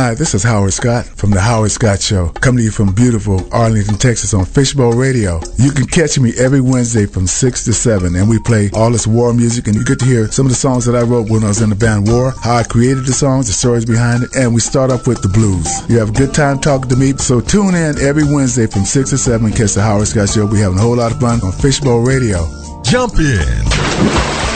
Hi, this is Howard Scott from The Howard Scott Show, coming to you from beautiful Arlington, Texas on Fishbowl Radio. You can catch me every Wednesday from 6 to 7, and we play all this war music, and you get to hear some of the songs that I wrote when I was in the band War, how I created the songs, the stories behind it, and we start off with the blues. You have a good time talking to me, so tune in every Wednesday from 6 to 7 catch The Howard Scott Show. We're having a whole lot of fun on Fishbowl Radio. Jump in.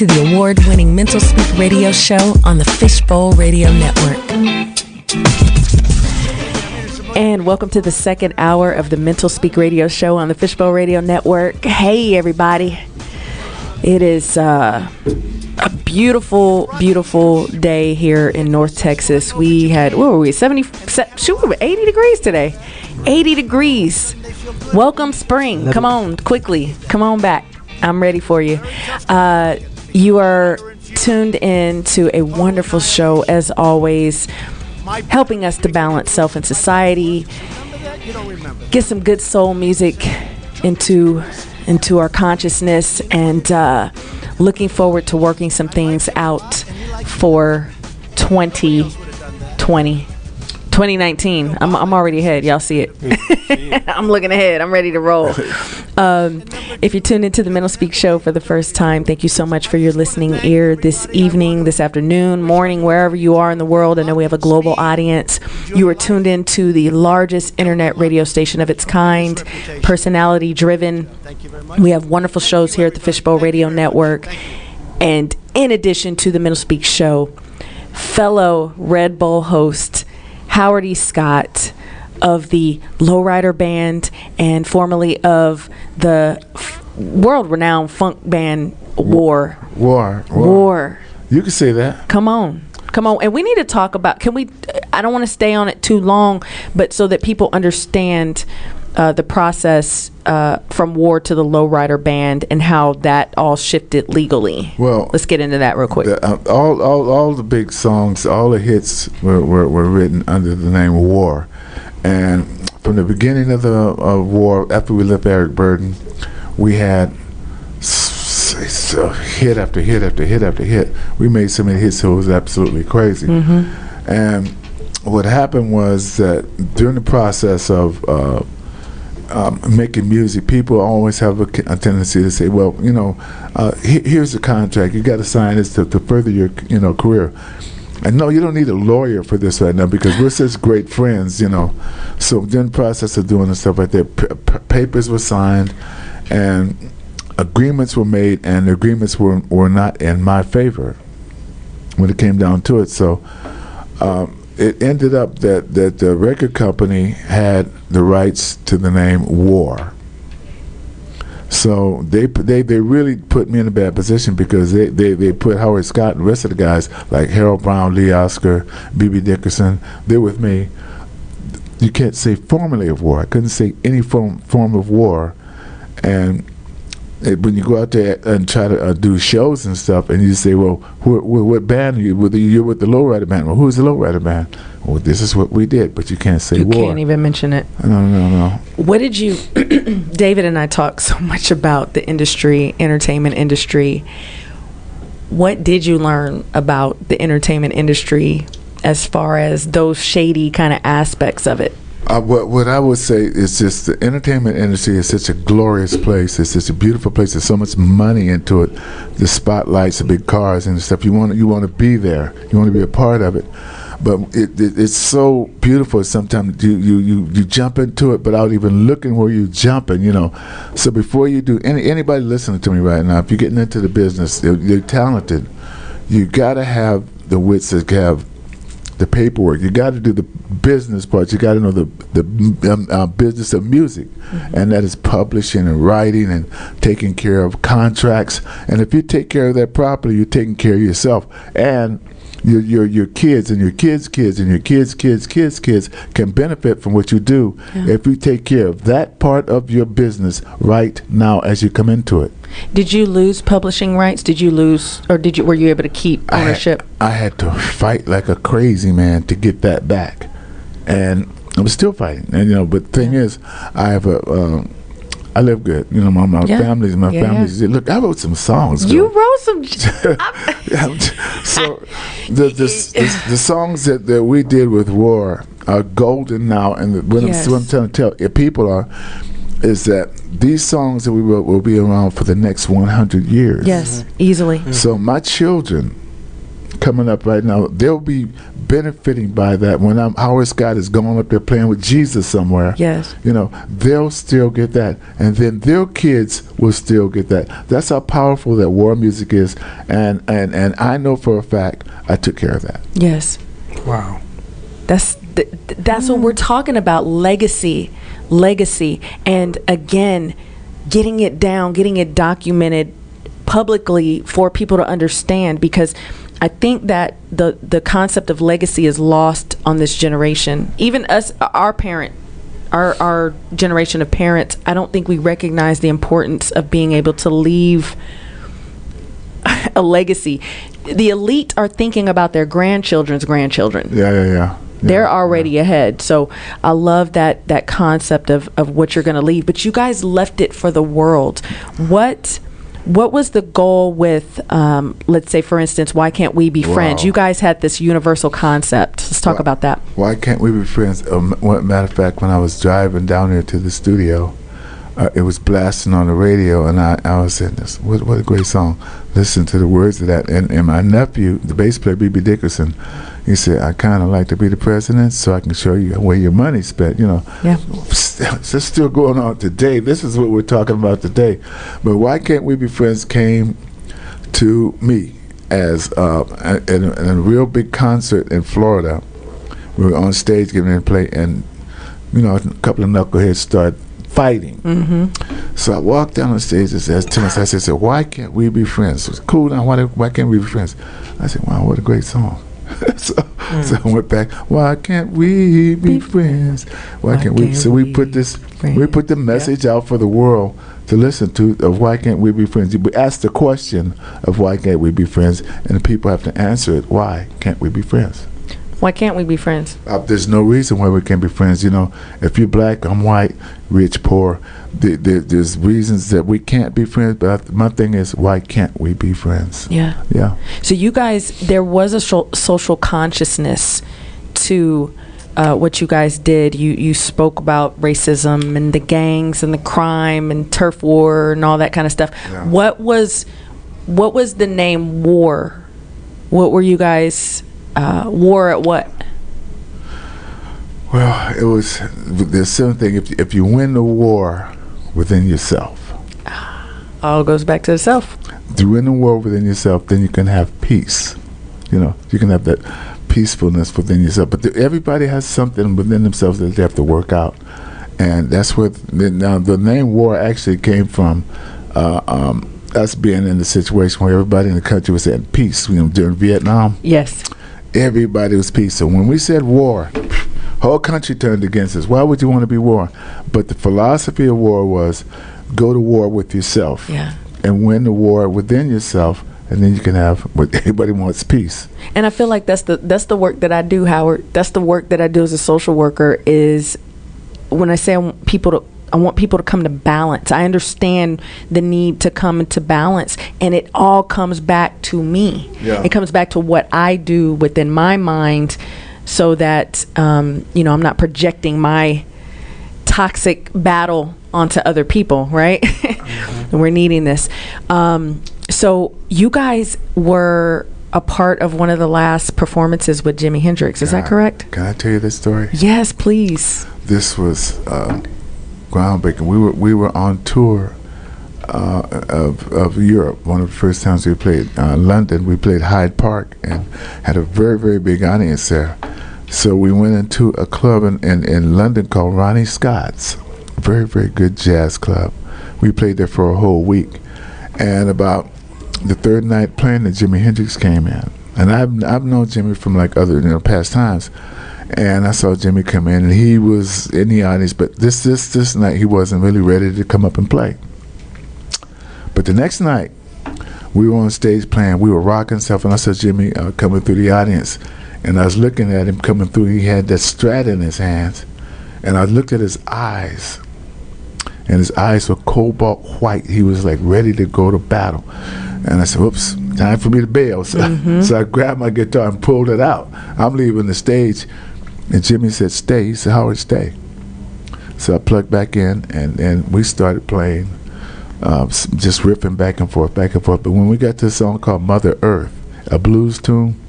Locked into the award winning Mental Speak radio show on the Fishbowl Radio Network. And welcome to the second hour of the Mental Speak radio show on the Fishbowl Radio Network. Hey, everybody. It is uh, a beautiful, beautiful day here in North Texas. We had, what were we, 70, shoot, 80 degrees today. 80 degrees. Welcome spring. Come on, quickly. Come on back. I'm ready for you. Uh, you are tuned in to a wonderful show, as always, helping us to balance self and society, get some good soul music into into our consciousness, and uh, looking forward to working some things out for 2020. 2019. I'm, I'm already ahead. Y'all see it. I'm looking ahead. I'm ready to roll. Um, if you're tuned into the Mental Speak show for the first time, thank you so much for your listening ear this evening, this afternoon, morning, wherever you are in the world. I know we have a global audience. You are tuned into the largest internet radio station of its kind, personality driven. We have wonderful shows here at the Fishbowl Radio Network. And in addition to the Mental Speak show, fellow Red Bull host Howard E. Scott of the Lowrider Band and formerly of the f- world renowned funk band War. War. War. War. You can say that. Come on. Come on. And we need to talk about can we I don't want to stay on it too long, but so that people understand uh, the process uh, from war to the lowrider band and how that all shifted legally. Well, let's get into that real quick. The, uh, all, all, all the big songs, all the hits were, were, were written under the name War, and from the beginning of the of war, after we left Eric Burdon, we had hit after hit after hit after hit. We made so many hits, so it was absolutely crazy. Mm-hmm. And what happened was that during the process of uh, um, making music, people always have a, a, tendency to say, "Well, you know, uh, he, here's the contract. You got to sign this to, to further your, you know, career." And no, you don't need a lawyer for this right now because we're such great friends, you know. So during the process of doing the stuff like that, papers were signed, and agreements were made, and the agreements were were not in my favor when it came down to it. So. Um, it ended up that, that the record company had the rights to the name War. So they they they really put me in a bad position because they, they, they put Howard Scott and the rest of the guys like Harold Brown, Lee Oskar, B.B. Dickerson. They're with me. You can't say formally of war. I couldn't say any form form of war, and when you go out there and try to uh, do shows and stuff, and you say, "Well, wh- wh- what band are you with? You're with the Lowrider band. Well, who's the Lowrider band? Well, this is what we did, but you can't say you war. can't even mention it. No, no, no. What did you? David and I talked so much about the industry, entertainment industry. What did you learn about the entertainment industry as far as those shady kind of aspects of it? Uh, what what I would say is just the entertainment industry is such a glorious place. It's such a beautiful place. There's so much money into it. The spotlights, the big cars and stuff. You want you want to be there. You want to be a part of it. But it, it, it's so beautiful. Sometimes you, you, you, you jump into it without even looking where you're jumping. You know. So before you do any anybody listening to me right now, if you're getting into the business, you're, you're talented. You got to have the wits to have the paperwork. You got to do the business part. You got to know the the um, uh, business of music, and that is publishing and writing and taking care of contracts. And if you take care of that properly, you're taking care of yourself and. Your, your your kids and your kids' kids and your kids' kids' kids' kids can benefit from what you do if you take care of that part of your business right now as you come into it. Did you lose publishing rights? Did you lose, or did you were you able to keep I had- ownership? I had, to fight like a crazy man to get that back, and I'm still fighting. And you know, but the thing is, I have a. Um, I live good. You know, my, my Yeah. family's my Yeah, family's. Look, I wrote some songs. You wrote some. so the, the the the songs that, that we did with War are golden now, and the, what, Yes. I'm, what I'm trying to tell people are is that these songs that we wrote will be around for the next 100 years. yes, mm-hmm. easily. Mm-hmm. So my children coming up right now, they'll be benefiting by that. When I'm Howard Scott is going up there playing with Jesus somewhere. Yes. You know, they'll still get that. And then their kids will still get that. That's how powerful that war music is. And and, and I know for a fact I took care of that. Yes. Wow. That's th- th- that's what we're talking about legacy, legacy, and again, getting it down, getting it documented publicly for people to understand because I think that the the concept of legacy is lost on this generation. Even us our parent our our generation of parents, I don't think we recognize the importance of being able to leave a legacy. The elite are thinking about their grandchildren's grandchildren Yeah, yeah, yeah. They're already ahead. So I love that that concept of of what you're going to leave. But you guys left it for the world. What what was the goal with um, let's say for instance why can't we be friends you guys had this universal concept let's talk Well- about that Why can't we be friends? Um, matter of fact, when I was driving down here to the studio, uh, it was blasting on the radio, and I, I was saying this. What, what a great song! Listen to the words of that. And, and my nephew, the bass player, B.B. Dickerson, he said, "I kind of like to be the president, so I can show you where your money's spent." You know, Yeah. this is still going on today. This is what we're talking about today. But why can't we be friends? Came to me as uh, a- in, a, in a real big concert in Florida. We were on stage giving a play, and you know, a couple of knuckleheads start fighting. Mm-hmm. So I walked down the stage and said myself, I said, "Why can't we be friends? It's cool now. Why, why can't we be friends?" I said, "Wow, what a great song." so, so I went back. Why can't we be friends? Why, Why can't we? So we we put this. We put the message out for the world to listen to of why can't we be friends? We ask the question of why can't we be friends, and the people have to answer it. Why can't we be friends? why can't we be friends Uh, there's no reason why we can't be friends. You know, if you're black, I'm white, rich, poor. There, there, there's reasons that we can't be friends. But my thing is, why can't we be friends? yeah Yeah. so you guys there was a social consciousness to uh, what you guys did you you spoke about racism and the gangs and the crime and turf war and all that kind of stuff Yeah. what was what was the name war what were you guys uh, war at what Well, it was the same thing. If if you win the war within yourself, all goes back to the self win the war within yourself, then you can have peace. You know, you can have that peacefulness within yourself. But the, everybody has something within themselves that they have to work out, and that's what. the- Now, the name war actually came from uh, um, us being in the situation where everybody in the country was at peace. You know, during Vietnam, yes everybody was peace. So when we said war, whole country turned against us. Why would you want to be war? But the philosophy of war was go to war with yourself yeah and win the war within yourself, and then you can have what everybody wants peace. and i feel like that's the that's the work that i do howard that's the work that i do as a social worker is when i say i want people to I want people to come to balance. I understand the need to come into balance, and it all comes back to me. Yeah. It comes back to what I do within my mind, so that um, you know I'm not projecting my toxic battle onto other people. Right? and we're needing this. Um, so you guys were a part of one of the last performances with Jimi Hendrix. Is that correct? Can I tell you this story? Yes, please. This was uh, groundbreaking. We were we were on tour uh, of of Europe. One of the first times we played uh, London, we played Hyde Park and had a very very big audience there. So we went into a club in, in, in London called Ronnie Scott's, very very good jazz club. We played there for a whole week, and about the third night playing, that Jimi Hendrix came in, and I've I've known Jimi from like other you know past times, and I saw Jimi come in, and he was in the audience, but this this this night he wasn't really ready to come up and play. But the next night, we were on stage playing, we were rocking stuff, and I saw Jimi uh, coming through the audience, and I was looking at him coming through. He had that strat in his hands, and I looked at his eyes, and his eyes were cobalt white. He was like ready to go to battle. And I said, "Whoops, time for me to bail." So, so I grabbed my guitar and pulled it out. I'm leaving the stage, and Jimi said, "Stay." He said, "Howard, stay." So I plugged back in, and and we started playing, uh, just riffing back and forth, back and forth. But when we got to a song called "Mother Earth," a blues tune,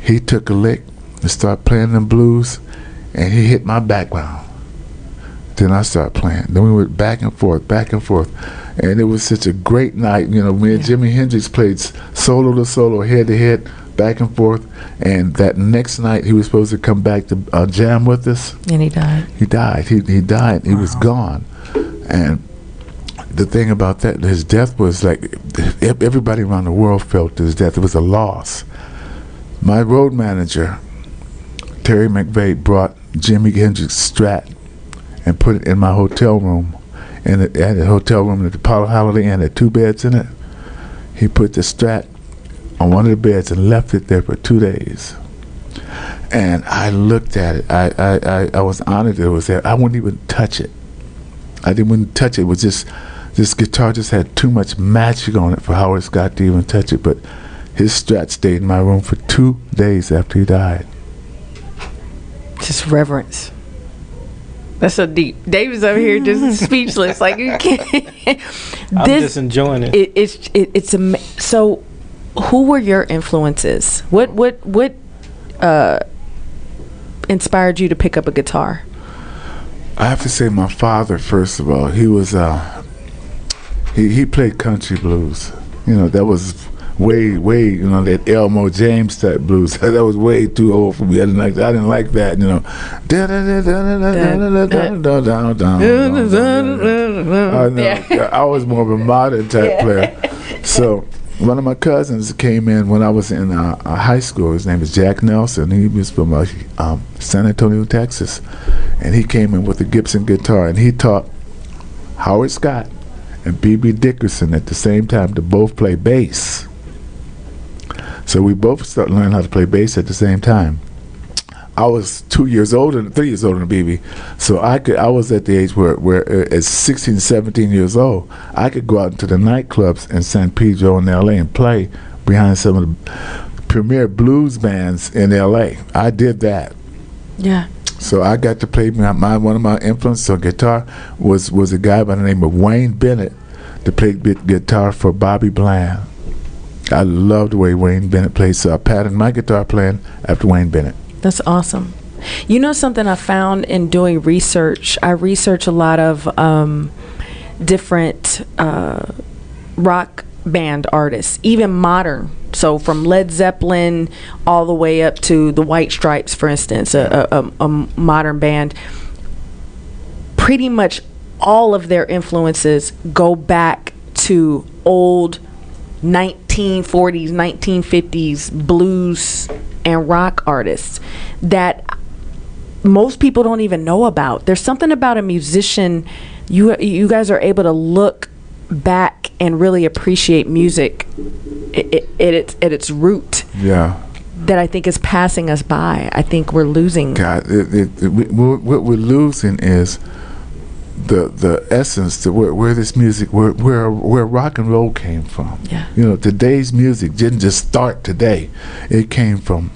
he took a lick and started playing the blues, and he hit my background. Then I started playing. Then we went back and forth, back and forth, and it was such a great night. You know, me and Jimi Hendrix played solo to solo, head to head, back and forth. And that next night, he was supposed to come back to uh, jam with us. And he died. He died. He he died. He was gone. And the thing about that, his death was like everybody around the world felt his death. It was a loss. My road manager, Terry McVeigh, brought Jimi Hendrix Strat and put it in my hotel room. And the, had a hotel room at the Apollo Holiday Inn had two beds in it. He put the Strat on one of the beds and left it there for two days. And I looked at it. I, I, I, I was honored that it was there. I wouldn't even touch it. I didn't even touch it. It was just this guitar just had too much magic on it for Howard Scott to even touch it. But his Strat stayed in my room for two days after he died. Just reverence. That's so deep. David's over here just speechless. Like you can't. I'm just enjoying it. it, it's it, it's ama- so. Who were your influences? What what what uh, inspired you to pick up a guitar? I have to say, my father first of all. He was uh, he he played country blues. You know that was way way you know that Elmore James type blues. that was way too old for me. I didn't like that. I didn't like that. You know. I know. I was more of a modern type player. So one of my cousins came in when I was in uh, uh, high school. His name is Jack Nelson. He was from uh, um, San Antonio, Texas, and he came in with a Gibson guitar, and he taught Howard Scott and B.B. Dickerson at the same time to both play bass. So we both started learning how to play bass at the same time. I was two years older, three years older than BB, so I could. I was at the age where, where uh, at 16, 17 years old, I could go out into the nightclubs in San Pedro in L.A. and play behind some of the premier blues bands in L.A. I did that. Yeah. So I got to play my, my one of my influences on guitar was was a guy by the name of Wayne Bennett that played guitar for Bobby Bland. I loved the way Wayne Bennett played, so I patterned my guitar playing after Wayne Bennett. That's awesome. You know something I found in doing research? I research a lot of um, different uh, rock band artists, even modern. So from Led Zeppelin all the way up to the White Stripes, for instance, a, a, a, modern band. Pretty much all of their influences go back to old 1940s, 1950s blues and rock artists that most people don't even know about. There's something about a musician you you guys are able to look back and really appreciate music at its at its root Yeah, that I think is passing us by. I think we're losing. God, it, it, it, we, what we're losing is the the essence to where, where this music where where where rock and roll came from. Yeah. You know, today's music didn't just start today. It came from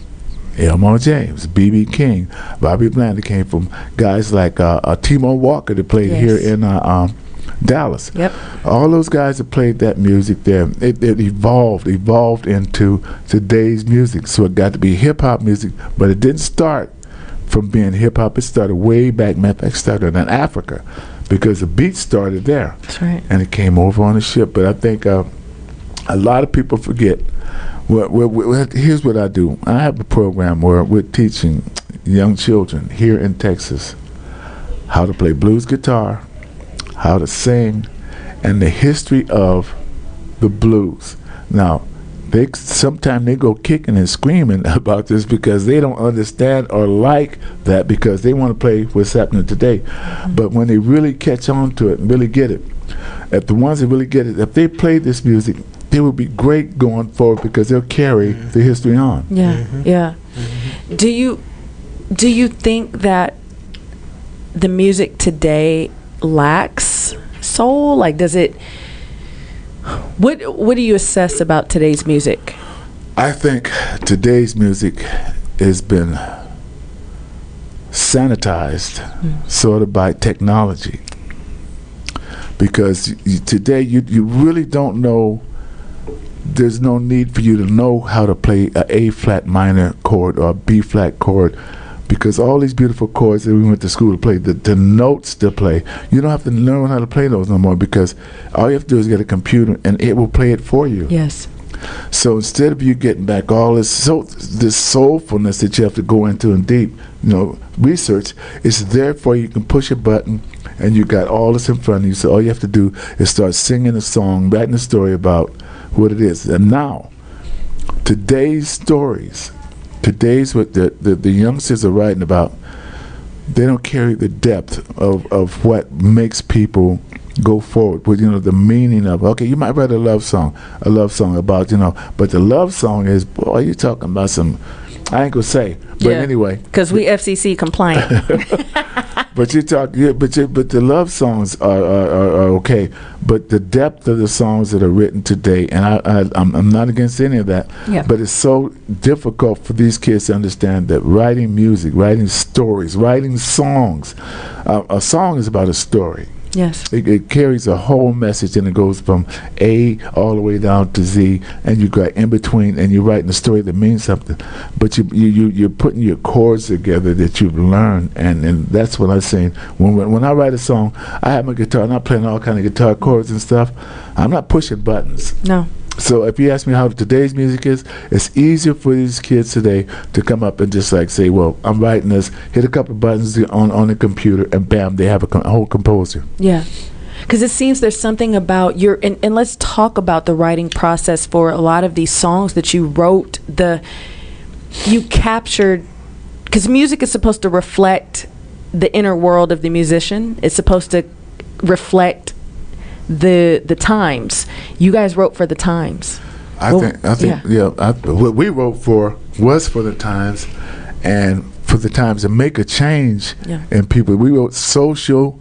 Elmore James, B.B. King, Bobby Bland. It came from guys like uh, uh, T-Bone Walker that played Yes. here in uh, um, Dallas. Yep. All those guys that played that music there, it, it evolved, evolved into today's music. So it got to be hip hop music, but it didn't start from being hip hop. It started way back. Matter of started in Africa because the beat started there That's right. and it came over on a ship. But I think uh, a lot of people forget. What, what, what, here's what I do. I have a program where we're teaching young children here in Texas how to play blues guitar, how to sing, and the history of the blues. Now, they sometimes they go kicking and screaming about this because they don't understand or like that because they want to play what's happening today. But when they really catch on to it and really get it, if the ones that really get it, if they play this music, they will be great going forward because they'll carry mm-hmm. the history on. Yeah, mm-hmm. yeah. Mm-hmm. Do you do you think that the music today lacks soul? Like, does it? What What do you assess about today's music? I think today's music has been sanitized hmm. sort of by technology because y- today you you really don't know there's no need for you to know how to play a A flat minor chord or a B flat chord because all these beautiful chords that we went to school to play, the, the notes to play, you don't have to learn how to play those no more because all you have to do is get a computer and it will play it for you. Yes. So instead of you getting back all this so this soulfulness that you have to go into in deep, you know, research, it's there for you. You can push a button and you got all this in front of you. So all you have to do is start singing a song, writing a story about what it is. And now, today's stories, today's what the, the, the youngsters are writing about, they don't carry the depth of, of what makes people go forward with you know the meaning of okay you might write a love song a love song about you know but the love song is boy you talking about some I ain't gonna say but Yeah. anyway Because we FCC compliant. but you talk yeah but you, but the love songs are, are, are, are okay but the depth of the songs that are written today and I, I I'm, I'm not against any of that Yeah. but it's so difficult for these kids to understand that writing music writing stories writing songs uh, a song is about a story yes. it, it carries a whole message and it goes from A all the way down to Z. And you got in between and you're writing a story that means something. But you, you, you you're putting your chords together that you've learned. And, and that's what I'm saying when, when when I write a song I have my guitar and I'm playing all kind of guitar chords and stuff. I'm not pushing buttons. No. So if you ask me how today's music is, it's easier for these kids today to come up and just like say, "Well, I'm writing this. Hit a couple buttons on on the computer, and bam, they have a, com- a whole composer." Yeah. Because it seems there's something about your, and, and let's talk about the writing process for a lot of these songs that you wrote. The, you captured, because music is supposed to reflect the inner world of the musician. It's supposed to reflect the the times. You guys wrote for the times. I Well, think I think yeah, I, what we wrote for was for the times, and for the times to make a change Yeah. in people. We wrote social.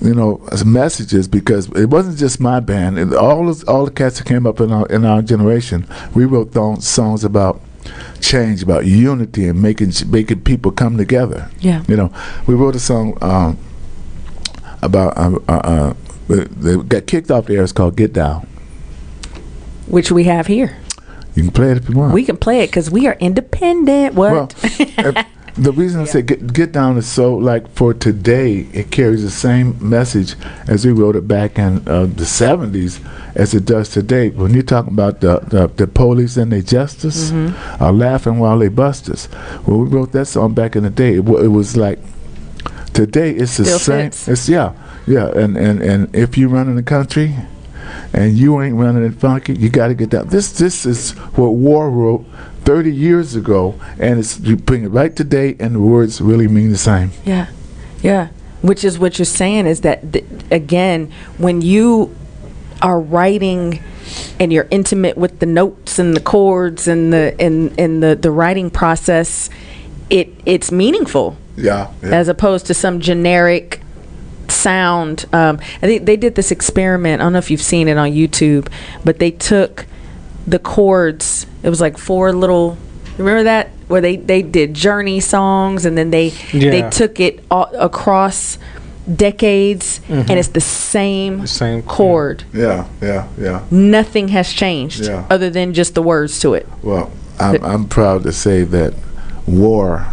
You know, as messages because it wasn't just my band. It, all of, all the cats that came up in our in our generation, we wrote th- songs about change, about unity, and making making people come together. Yeah. You know, we wrote a song um, about uh, uh, uh, they got kicked off the air. It's called "Get Down." Which we have here. You can play it if you want. We can play it because we are independent. What? Well, the reason I say get, get down is so like for today, it carries the same message as we wrote it back in uh, the '70s as it does today. When you're talking about the the, the police and their justice, Mm-hmm. are laughing while they bust us. When we wrote that song back in the day, it, it was like today it's the Still same. fits. It's yeah, yeah, and and and if you run in the country. And you ain't running it funky. You got to get down. This this is what War wrote 30 years ago, and it's you bring it right today, and the words really mean the same. Yeah, yeah. Which is what you're saying is that th- again, when you are writing and you're intimate with the notes and the chords and the and and the the writing process, it it's meaningful Yeah. as opposed to some generic sound. Um, I think they did this experiment. I don't know if you've seen it on YouTube, but they took the chords. It was like four little. Remember that where they they did Journey songs and then they Yeah. they took it all, across decades and it's the same, The same chord. Yeah, yeah, yeah. Nothing has changed Yeah. other than just the words to it. Well, I'm, I'm proud to say that War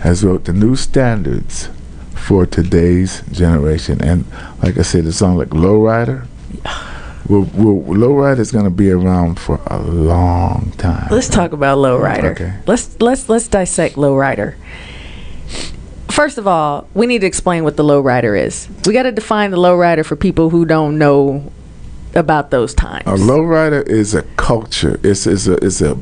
has wrote the new standards for today's generation. And like I said, a song like Lowrider, will will Lowrider is going to be around for a long time. Let's talk about lowrider. Okay. Let's let's let's dissect lowrider. First of all, we need to explain what the lowrider is. We got to define the lowrider for people who don't know about those times. A lowrider is a culture. It's it's a it's a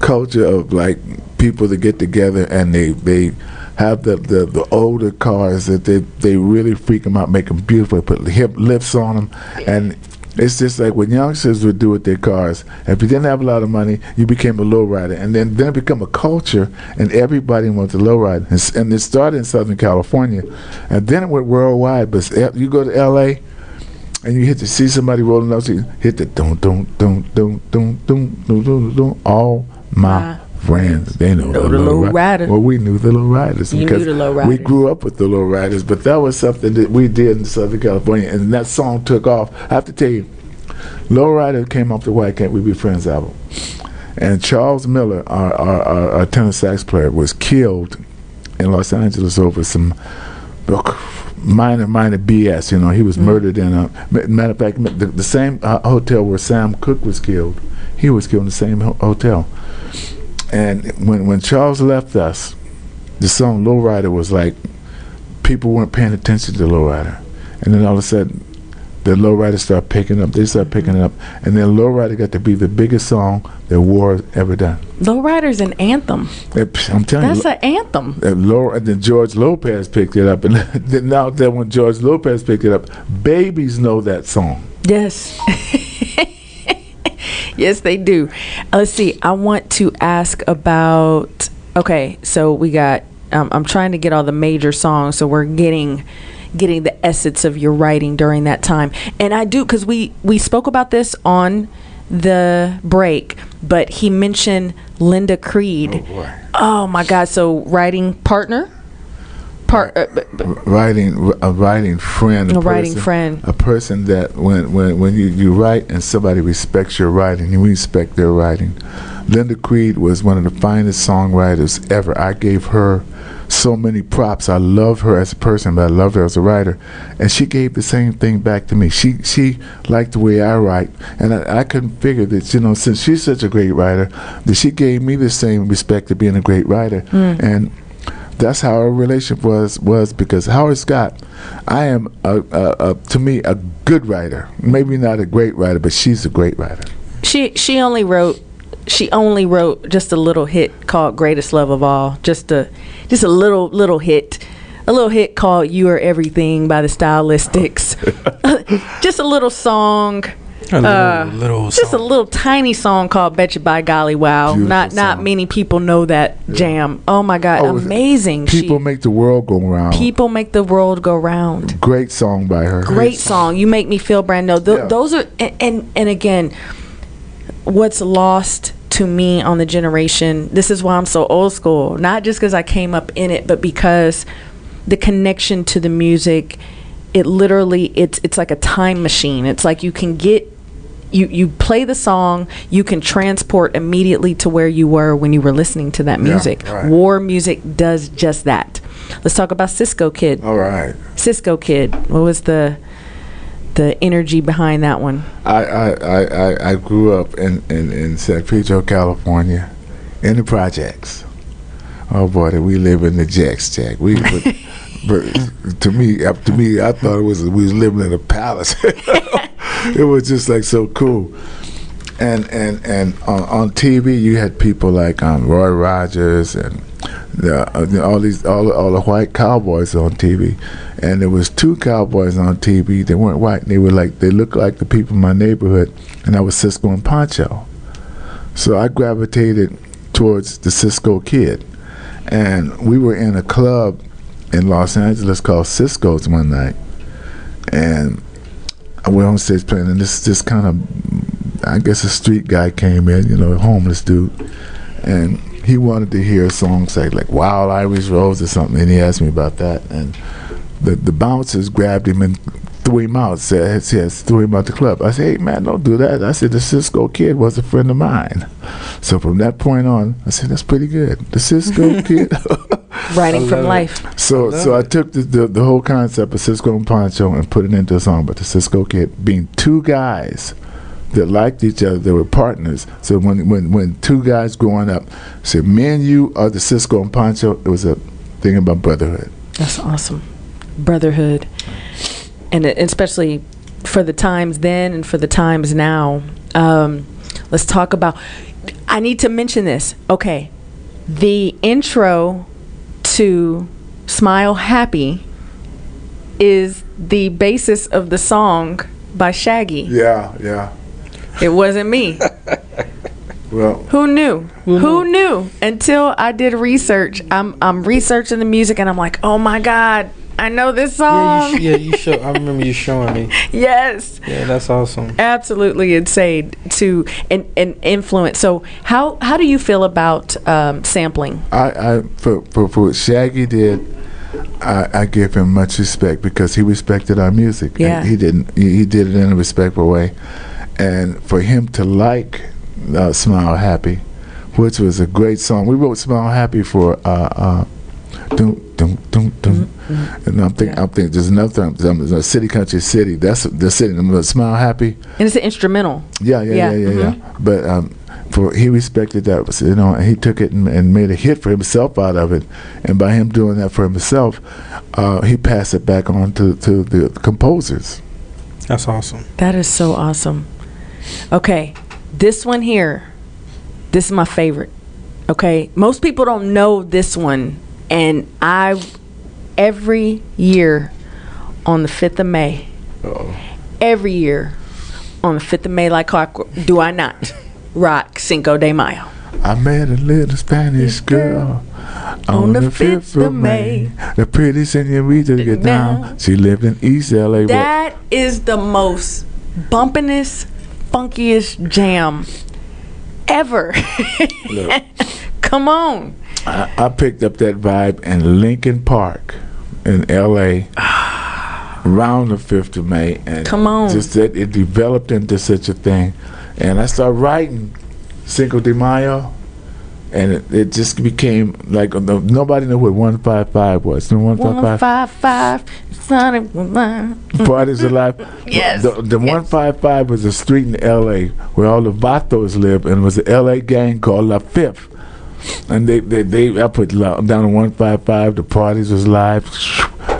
culture of like people that get together and they they have the the, the older cars that they they really freak them out, make them beautiful, put hip lifts on them, and it's just like when youngsters would do with their cars. If you didn't have a lot of money, you became a lowrider, and then then it become a culture, and everybody wants a lowrider. And, and it started in Southern California, and then it went worldwide. But you go to L.A and you hit to see somebody rolling up, so you hit the don't don't don't don't don't don't don't don't all my My friends. They know, know the low ri- rider. Well, we knew the low riders You knew because the low we grew up with the low riders. But that was something that we did in Southern California, and that song took off. I have to tell you, Low Rider came off the Why Can't We Be Friends album, and Charles Miller, our our, our, our tenor sax player, was killed in Los Angeles over some minor minor BS. You know, he was murdered in a matter of fact the, the same uh, hotel where Sam Cooke was killed. He was killed in the same ho- hotel. And when when Charles left us, the song "Lowrider" was like people weren't paying attention to Lowrider, and then all of a sudden. The lowrider started picking up. They started picking it up, and then lowrider got to be the biggest song that War ever done. Lowrider's an anthem. It- I'm telling you, That's an anthem. uh, and then George Lopez picked it up, and then now that when George Lopez picked it up, babies know that song. Yes. yes, they do. Uh, Let's see. I want to ask about. Okay, so we got. Um, I'm trying to get all the major songs, so we're getting getting the essence of your writing during that time. And I do because we we spoke about this on the break, but he mentioned Linda Creed. boy. Oh my God! So writing partner, part. Uh, Writing, a writing friend, A writing friend. a person that when when when you, you write and somebody respects your writing, you respect their writing. Linda Creed was one of the finest songwriters ever. I gave her so many props. I love her as a person, but I love her as a writer, and she gave the same thing back to me. She she liked the way I write, and I, I couldn't figure that you know since she's such a great writer, that she gave me the same respect to being a great writer, and that's how our relationship was was because Howard Scott, I am a, a, a to me a good writer, maybe not a great writer, but she's a great writer. She she only wrote she only wrote just a little hit called Greatest Love of All. Just a just a little little hit. A little hit called You Are Everything by the Stylistics. just a little song. A little, Uh, little Just a little tiny song called Bet You by Golly Wow. Beautiful not not song. many people know that jam. Oh my god, Oh, amazing. People she, make the world go round. people make the world go round Great song by her. great song. You make me feel brand new. Th- Yeah. Those are and, and and again, what's lost to me on the generation. This is why I'm so old school. Not just because I came up in it, but because the connection to the music. It literally it's it's like a time machine. It's like you can get. You, you play the song, you can transport immediately to where you were when you were listening to that Yeah, music. right. War music does just that. Let's talk about Cisco Kid. All right. Cisco Kid. What was the the energy behind that one? I, I, I, I, grew up in, in, in San Pedro, California, in the projects. Oh boy, did we live in the Jacks Jack. We, but, but to me, to me, I thought it was we was living in a palace. it was just like so cool. And and and on, on TV, you had people like um, Roy Rogers and the, uh, all these all all the white cowboys on TV, and there was two cowboys on TV. They weren't white. They were like they looked like the people in my neighborhood, and that was Cisco and Pancho. So I gravitated towards the Cisco Kid, and we were in a club in Los Angeles called Cisco's one night, and I went on stage playing, and this this kind of, I guess, a street guy came in, you know, a homeless dude, and he wanted to hear a song say like "Wild Irish Rose" or something, and he asked me about that, and the the bouncers grabbed him and threw him out. Said, "Yes, threw him out the club." I said, "Hey man, don't do that." I said, "The Cisco Kid was a friend of mine." So from that point on, I said, "That's pretty good." The Cisco Kid. Writing from life. So so I took the, the, the whole concept of Cisco and Pancho and put it into a song. But the Cisco Kid being two guys that liked each other, they were partners. So when when when two guys growing up said, "Me and you are the Cisco and Pancho," it was a thing about brotherhood. That's awesome, brotherhood, and especially for the times then and for the times now. Um, let's talk about. I need to mention this. Okay, the intro to Smile Happy is the basis of the song by Shaggy. Yeah, yeah. It wasn't me. well, who knew? Who, who knew? Until I did research. I'm I'm researching the music and I'm like, "Oh my god, I know this song. Yeah, you, yeah, you show. I remember you showing me. yes. Yeah, that's awesome. Absolutely insane to and and influence. So how how do you feel about um, sampling? I, I for, for for what Shaggy did. I, I give him much respect because he respected our music. Yeah. And he didn't. He, he did it in a respectful way, and for him to like uh, "Smile Happy," which was a great song. We wrote "Smile Happy" for uh, uh, dum dum dum dum. Mm-hmm. And I'm thinking, yeah. I'm thinking, there's another time, I'm a city, country, city. That's the city. I'm a smile happy. And it's an instrumental. Yeah, yeah, yeah, yeah, yeah. Mm-hmm. yeah. But um, for he respected that, you know, and he took it and, and, made a hit for himself out of it. And by him doing that for himself, uh, he passed it back on to to the composers. That's awesome. That is so awesome. Okay, this one here, this is my favorite. Okay, most people don't know this one and I every year on the 5th of May. Uh-oh. Every year on the 5th of May, like clockwork, do I not rock Cinco de Mayo? I met a little Spanish girl on, the, 5th, of May. The pretty senorita get down. She lived in East LA. That is the most bumpinest, funkiest jam ever. Come on. I, I picked up that vibe in Lincoln Park in L.A. around the fifth of May, and come on, just that it developed into such a thing, and I started writing Cinco de Mayo, and it, it just became like uh, nobody knew what one five five was. No one five five. five Parties alive. yes. The, the yes. one five five was a street in L.A. where all the Vatos lived, and it was an L.A. gang called La Fifth and they they, they I put down to one five five. The parties was live.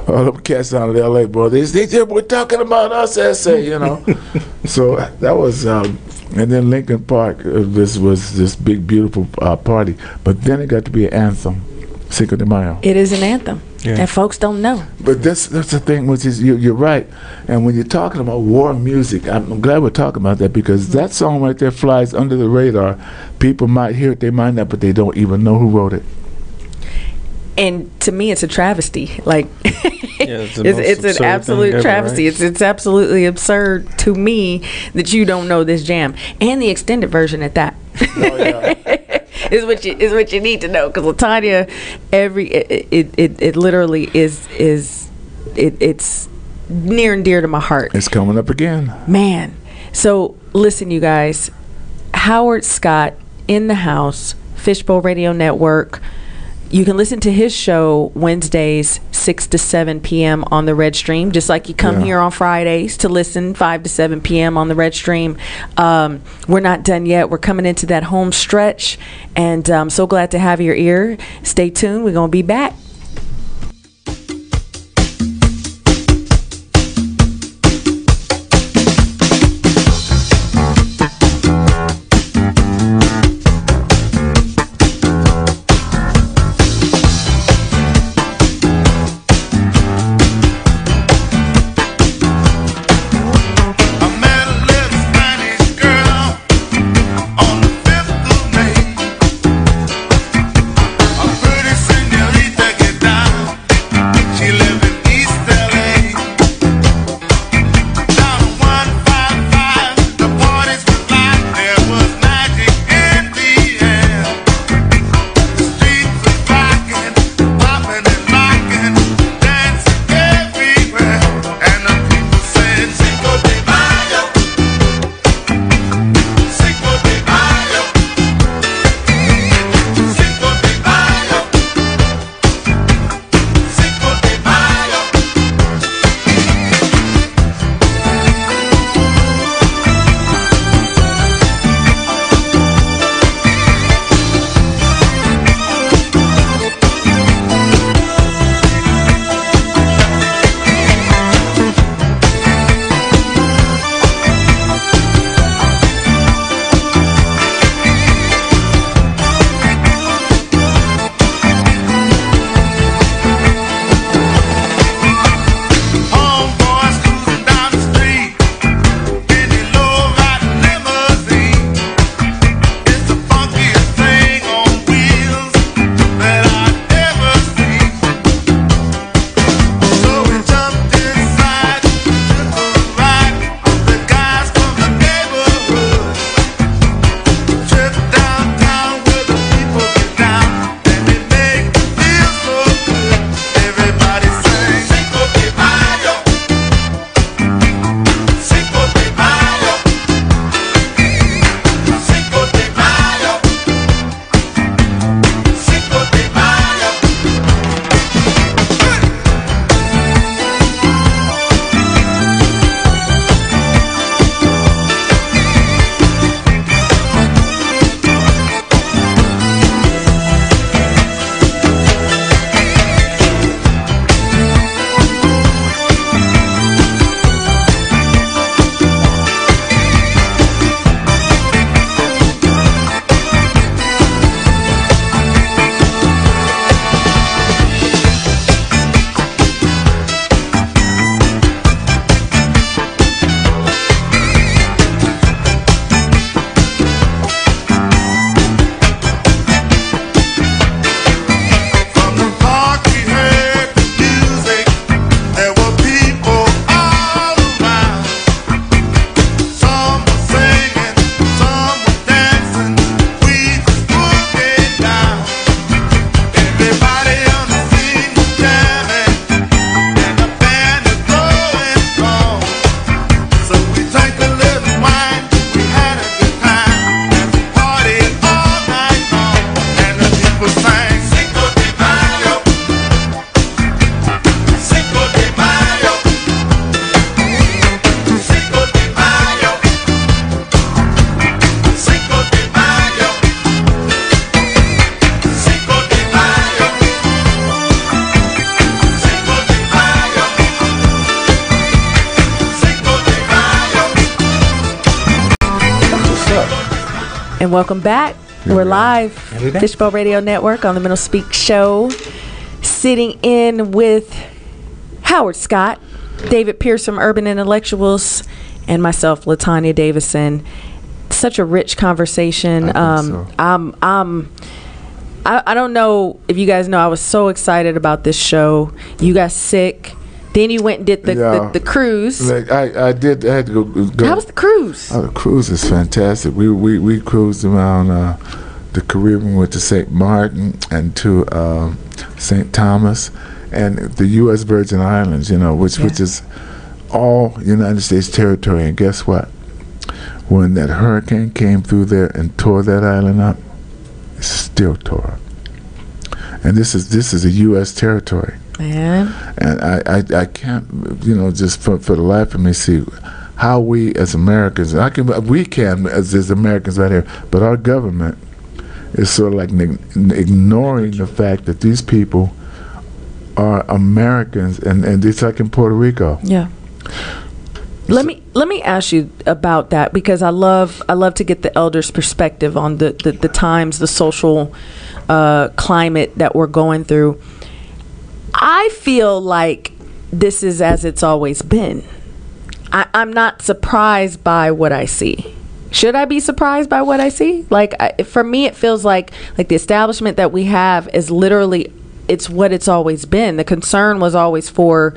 All them cats out of L.A. bro, they they just were talking about us, SA, you know. so that was, um, and then Lincoln Park. Uh, this was this big beautiful uh, party, but then it got to be an anthem, Cinco de Mayo. It is an anthem. Yeah. And folks don't know. But that's that's the thing, which is you, are right. And when you're talking about war music, I'm glad we're talking about that because mm-hmm. that song right there flies under the radar. People might hear it, they might not, but they don't even know who wrote it. And to me, it's a travesty. Like, yeah, it's, it's, it's an absolute travesty. Right? It's it's absolutely absurd to me that you don't know this jam and the extended version at that. Oh, yeah. is what you is what you need to know because Latanya, every it, it it, it literally is is it it's near and dear to my heart. It's coming up again, man. So listen, you guys, Howard Scott in the house, Fishbowl Radio Network. You can listen to his show Wednesdays, 6 to 7 p.m. on the Red Stream, just like you come yeah. here on Fridays to listen 5 to 7 p.m. on the Red Stream. Um, we're not done yet. We're coming into that home stretch, and I'm um, so glad to have your ear. Stay tuned. We're going to be back. Welcome back. We're live. And we back. Fishbowl Radio Network on the Mental Speak Show. Sitting in with Howard Scott, David Pierce from Urban Intellectuals, and myself, Latanya Davison. Such a rich conversation. I um, so. I'm, I'm, I, I don't know if you guys know, I was so excited about this show. You got sick. Then you went and did the, Yeah. the, the cruise. Like I, I did. I had to go. go How was the cruise? Oh, the cruise is fantastic. We we, we cruised around uh, the Caribbean, went to St. Martin and to um St. Thomas, and the U.S. Virgin Islands. You know, which which is all United States territory. And guess what? When that hurricane came through there and tore that island up, it still tore up. And this is this is a U.S. territory Man. and I, I, I can't, you know, just for, for the life of me see how we as Americans, I can, we can as, as Americans right here, but our government is sort of like ignoring the fact that these people are Americans, and and it's like in Puerto Rico. Yeah. Let me let me ask you about that because I love I love to get the elders' perspective on the the, the times, the social uh, climate that we're going through. I feel like this is as it's always been. I, I'm not surprised by what I see. Should I be surprised by what I see? Like I, for me, it feels like like the establishment that we have is literally it's what it's always been. The concern was always for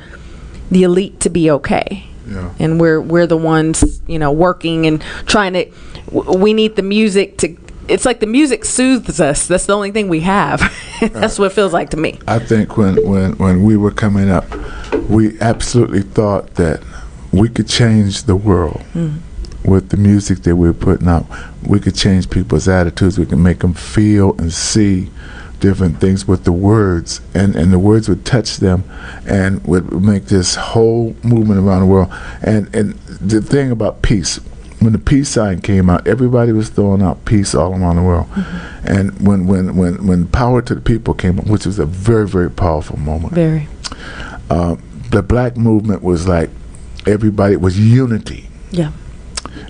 the elite to be okay Yeah. and we're we're the ones you know working and trying to w- we need the music to it's like the music soothes us that's the only thing we have that's what it feels like to me I think when, when, when we were coming up, we absolutely thought that we could change the world hmm. with the music that we were putting out. We could change people's attitudes. We could make them feel and see different things with the words, and, and the words would touch them and would make this whole movement around the world. And, and the thing about peace, when the peace sign came out, everybody was throwing out peace all around the world. And when, when, when, when Power to the People came up, which was a very, very powerful moment, very uh, the black movement was like everybody it was unity. yeah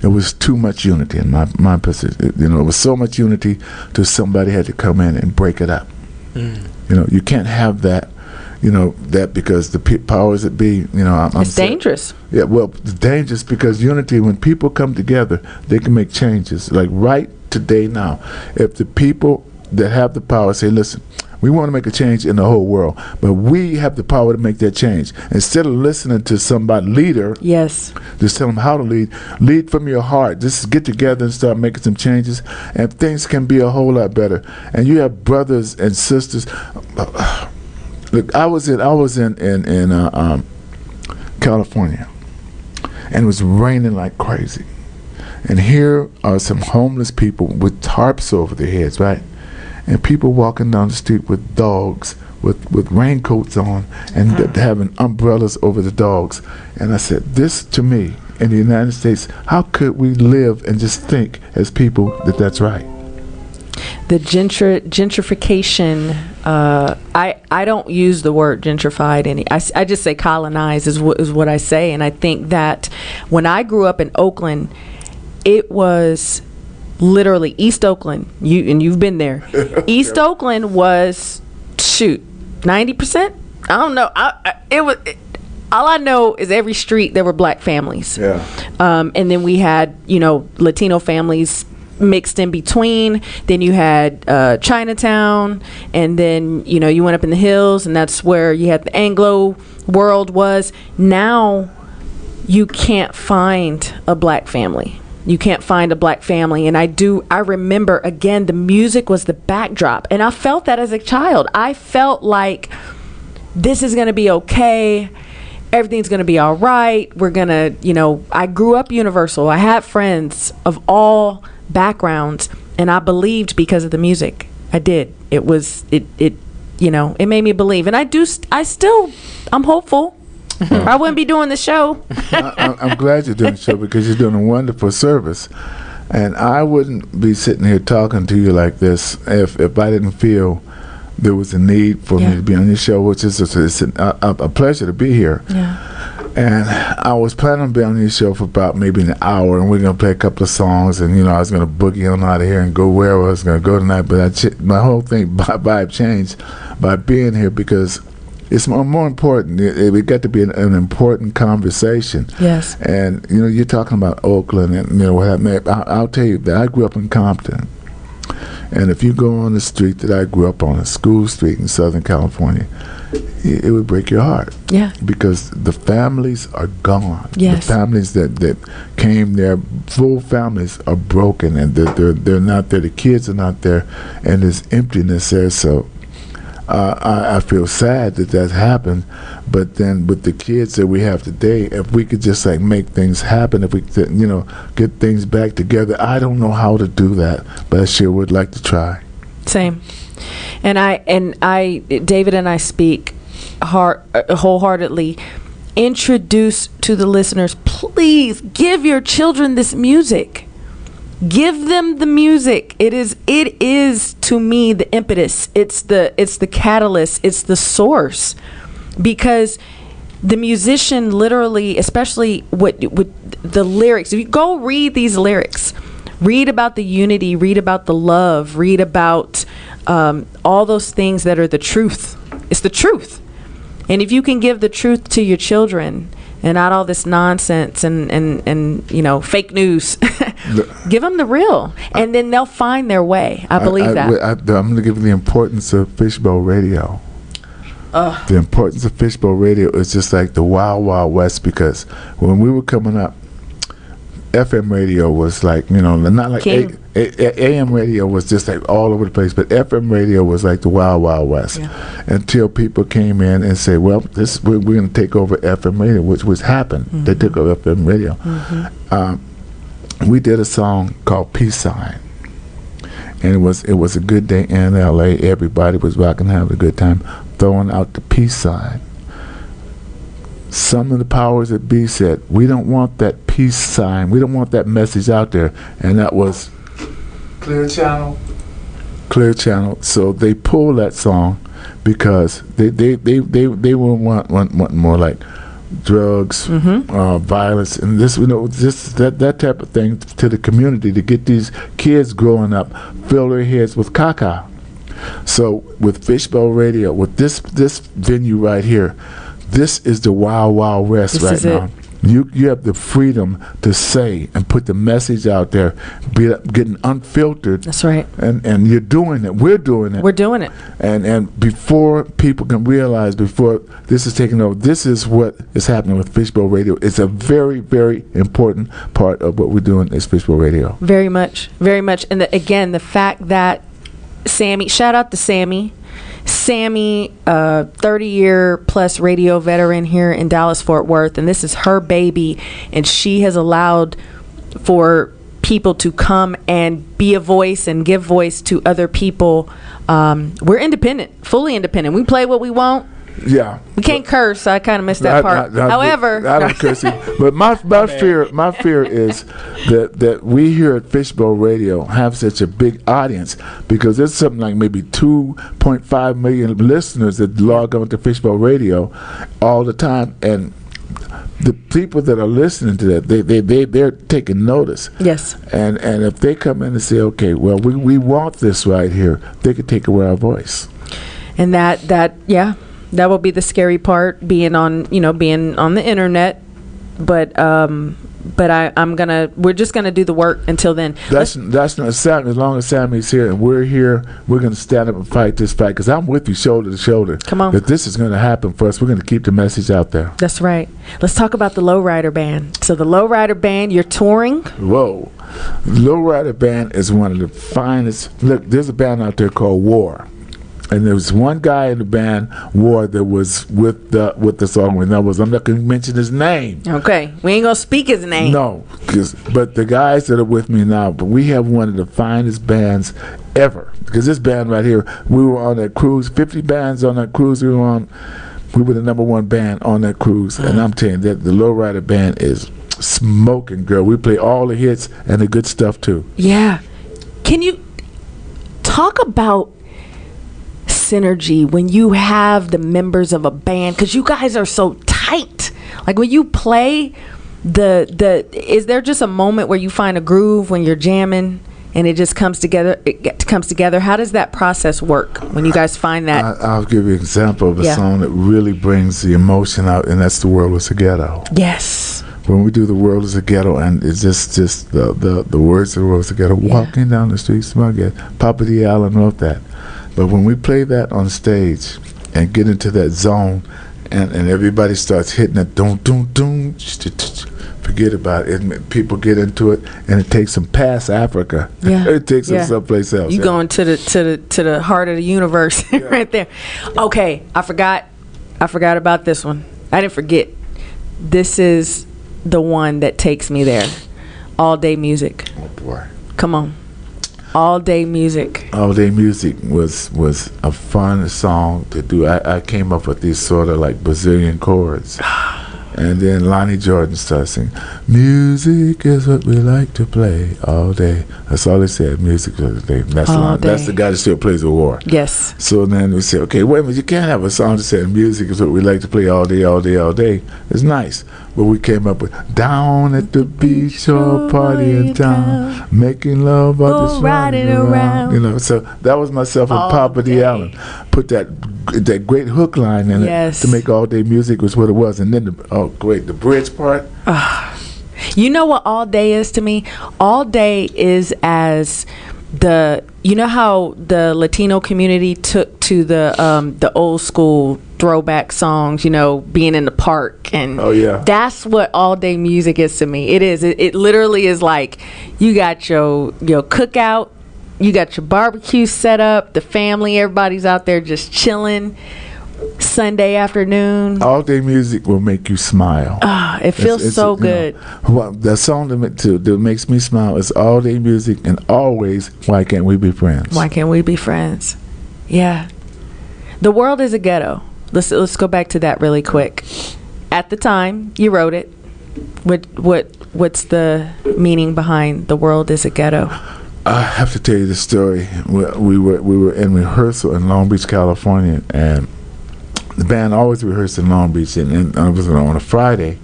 It was too much unity in my my position. You know, it was so much unity to somebody had to come in and break it up. You know, you can't have that. You know that because the pe- powers that be. You know, I'm, I'm it's saying- dangerous Yeah, well, it's dangerous because unity. When people come together, they can make changes. Like right today, now, if the people that have the power say, "Listen, we want to make a change in the whole world, but we have the power to make that change," instead of listening to somebody leader yes just tell them how to lead. Lead from your heart. Just get together and start making some changes, and things can be a whole lot better. And you have brothers and sisters. Uh, Look, I was in I was in in in uh, um, California, and it was raining like crazy. And here are some homeless people with tarps over their heads, right? And people walking down the street with dogs, with, with raincoats on, and th- having umbrellas over the dogs. And I said, this to me in the United States, how could we live and just think as people that that's right? The gentr- gentrification uh, I, I don't use the word gentrified any I, I just say colonized is what, is what I say and I think that when I grew up in Oakland it was literally East Oakland you and you've been there. East Oakland was shoot 90% I don't know I, I, it was it, all I know is every street there were black families. Yeah. um, and then we had you know Latino families mixed in between. Then you had uh, Chinatown, and then you know you went up in the hills, and that's where you had the Anglo world was. Now you can't find a black family. You can't find a black family. And I do, I remember again, the music was the backdrop. And I felt that as a child. I felt like this is going to be okay. Everything's going to be all right. We're going to, you know, I grew up Universal. I had friends of all backgrounds, and I believed because of the music. I did. It was, it, it, you know, it made me believe. And I do, st- I still, I'm hopeful. Mm-hmm. I wouldn't be doing the show. I, I- I'm glad you're doing the show because you're doing a wonderful service. And I wouldn't be sitting here talking to you like this if, if I didn't feel there was a need for Yeah. me to be on your show, which is a, it's an, a, a pleasure to be here. Yeah. And I was planning on being on this show for about maybe an hour, and we are gonna play a couple of songs, and you know I was gonna boogie on out of here and go where I was gonna go tonight. But I ch- my whole thing my vibe changed by being here because it's more, more important. It, it, got to be an, an important conversation. Yes. And you know, you're talking about Oakland, and you know what happened. I, I'll tell you that I grew up in Compton, and if you go on the street that I grew up on, a School Street in Southern California, it, it would break your heart Yeah. because the families are gone. Yes. The families that, that came there, full families are broken and they're, they're, they're not there. The kids are not there and there's emptiness there. So I, I feel sad that that happened. But then with the kids that we have today, if we could just like make things happen, if we could, you know, get things back together, I don't know how to do that, but I sure would like to try. Same. And I and I David and I speak heart uh, wholeheartedly introduce to the listeners please give your children this music give them the music. It is it is to me the impetus. It's the it's the catalyst. It's the source. Because the musician literally especially what with the lyrics if you go read these lyrics read about the unity read about the love read about um, all those things that are the truth. It's the truth. And if you can give the truth to your children and not all this nonsense and and and you know fake news. Give them the real and then they'll find their way. I believe I, that. I, am going to give you the importance of Fishbowl Radio. the importance of Fishbowl Radio is just like the Wild Wild West because when we were coming up, FM radio was like you know not like a, a, AM radio was just like all over the place, but FM radio was like the Wild Wild West Yeah. until people came in and said, "Well, this we're, we're going to take over FM radio," which was happened. They took over FM radio. Um, we did a song called Peace Sign and it was it was a good day in LA. Everybody was rocking, having a good time, throwing out the peace sign. Some of the powers that be said, "We don't want that peace sign. We don't want that message out there," and that was Clear Channel. Clear Channel. So they pulled that song because they they they they, they were want, want want more like drugs, uh, violence, and this you know just that that type of thing to the community to get these kids growing up fill their heads with caca. So with Fishbowl Radio, with this this venue right here, this is the wild wild west This right is it. now. You you have the freedom to say and put the message out there, be getting unfiltered, that's right and and you're doing it. We're doing it we're doing it and and before people can realize before this is taken over this is what is happening with fishbowl radio it's a very very important part of what we're doing is fishbowl radio Very much, very much. And the, again, the fact that Sammy, shout out to Sammy. Sammy, uh, 30 year plus radio veteran here in Dallas Fort Worth, and this is her baby, and she has allowed for people to come and be a voice and give voice to other people. Um, we're independent, fully independent. We play what we want. Yeah. We can't curse. So I kind of missed that I- part. I- I- However, I don't curse either. but my my fear my fear is that that we here at Fishbowl Radio have such a big audience because there's something like maybe 2.5 million listeners that log on to Fishbowl Radio all the time. And the people that are listening to that they they, they they're taking notice. Yes, and and if they come in and say okay well we, we want this right here they could take away our voice. And that that yeah that will be the scary part being on you know being on the internet but um but I, I'm gonna we're just gonna do the work until then. That's that's not Sam. As long as Sammy's here and we're here, we're going to stand up and fight this fight. Because I'm with you, shoulder to shoulder. Come on. That this is going to happen for us. We're going to keep the message out there. That's right. Let's talk about the Lowrider Band. So the Lowrider Band, you're touring. Whoa, Lowrider Band is one of the finest. Look, there's a band out there called War. And there was one guy in the band War that was with the with the song, and that was I'm not going to mention his name. Okay, we ain't gonna speak his name. No, but the guys that are with me now, but we have one of the finest bands ever. Because this band right here, we were on that cruise, 50 bands on that cruise we were on. We were the number one band on that cruise. And mm. I'm telling you that the Lowrider band is smoking, girl. We play all the hits and the good stuff too. Yeah. Can you talk about synergy when you have the members of a band? Because you guys are so tight. Like when you play the the is there just a moment where you find a groove when you're jamming and it just comes together it get- comes together how does that process work when you guys find that I, I'll give you an example of a Yeah. song that really brings the emotion out, and that's "The World Is a Ghetto." yes When we do "The World Is a Ghetto," and it's just just the the, the words of "The World Is a Ghetto," walking down the street, smug it. Papa Dee Allen wrote that, but when we play that on stage and get into that zone, and, and everybody starts hitting it, doom doom doom, forget about it. And people get into it, and it takes them past Africa. Yeah. it takes Yeah. them someplace else. you yeah. going to the to the to the heart of the universe right there okay i forgot i forgot about this one i didn't forget this is the one that takes me there all day music Oh boy. come on all day music all day music was was a fun song to do. I, I came up with these sort of like Brazilian chords. And then Lonnie Jordan starts singing, Music is what we like to play all day. That's all they said, music is what they That's, All day. that's the guy that still plays the war. yes So then we said, okay, wait a minute, you can't have a song that said music is what we like to play all day, all day, all day. It's nice. But we came up with down at the beach or party in town, making love or just riding around. around. You know, so that was myself and Papa Dee Allen. Put that that great hook line in Yes. it to make all day music was what it was. And then the oh great, the bridge part. You know what all day is to me? All day is as the you know how the Latino community took to the um the old school throwback songs, you know, being in the park and Oh, yeah. That's what all day music is to me. It is. It, it literally is like you got your your cookout, you got your barbecue set up, the family, everybody's out there just chilling. Sunday afternoon. All day music will make you smile. Ah, it feels it's, so you know, good. well, the song that, to, that makes me smile is all day music and always why can't we be friends? Why can't we be friends? Yeah. The world is a ghetto. Let's let's go back to that really quick. At the time you wrote it, what what what's the meaning behind the world is a ghetto? I have to tell you the story. We, we were we were in rehearsal in Long Beach, California, and the band always rehearsed in Long Beach. And, and it was on a Friday.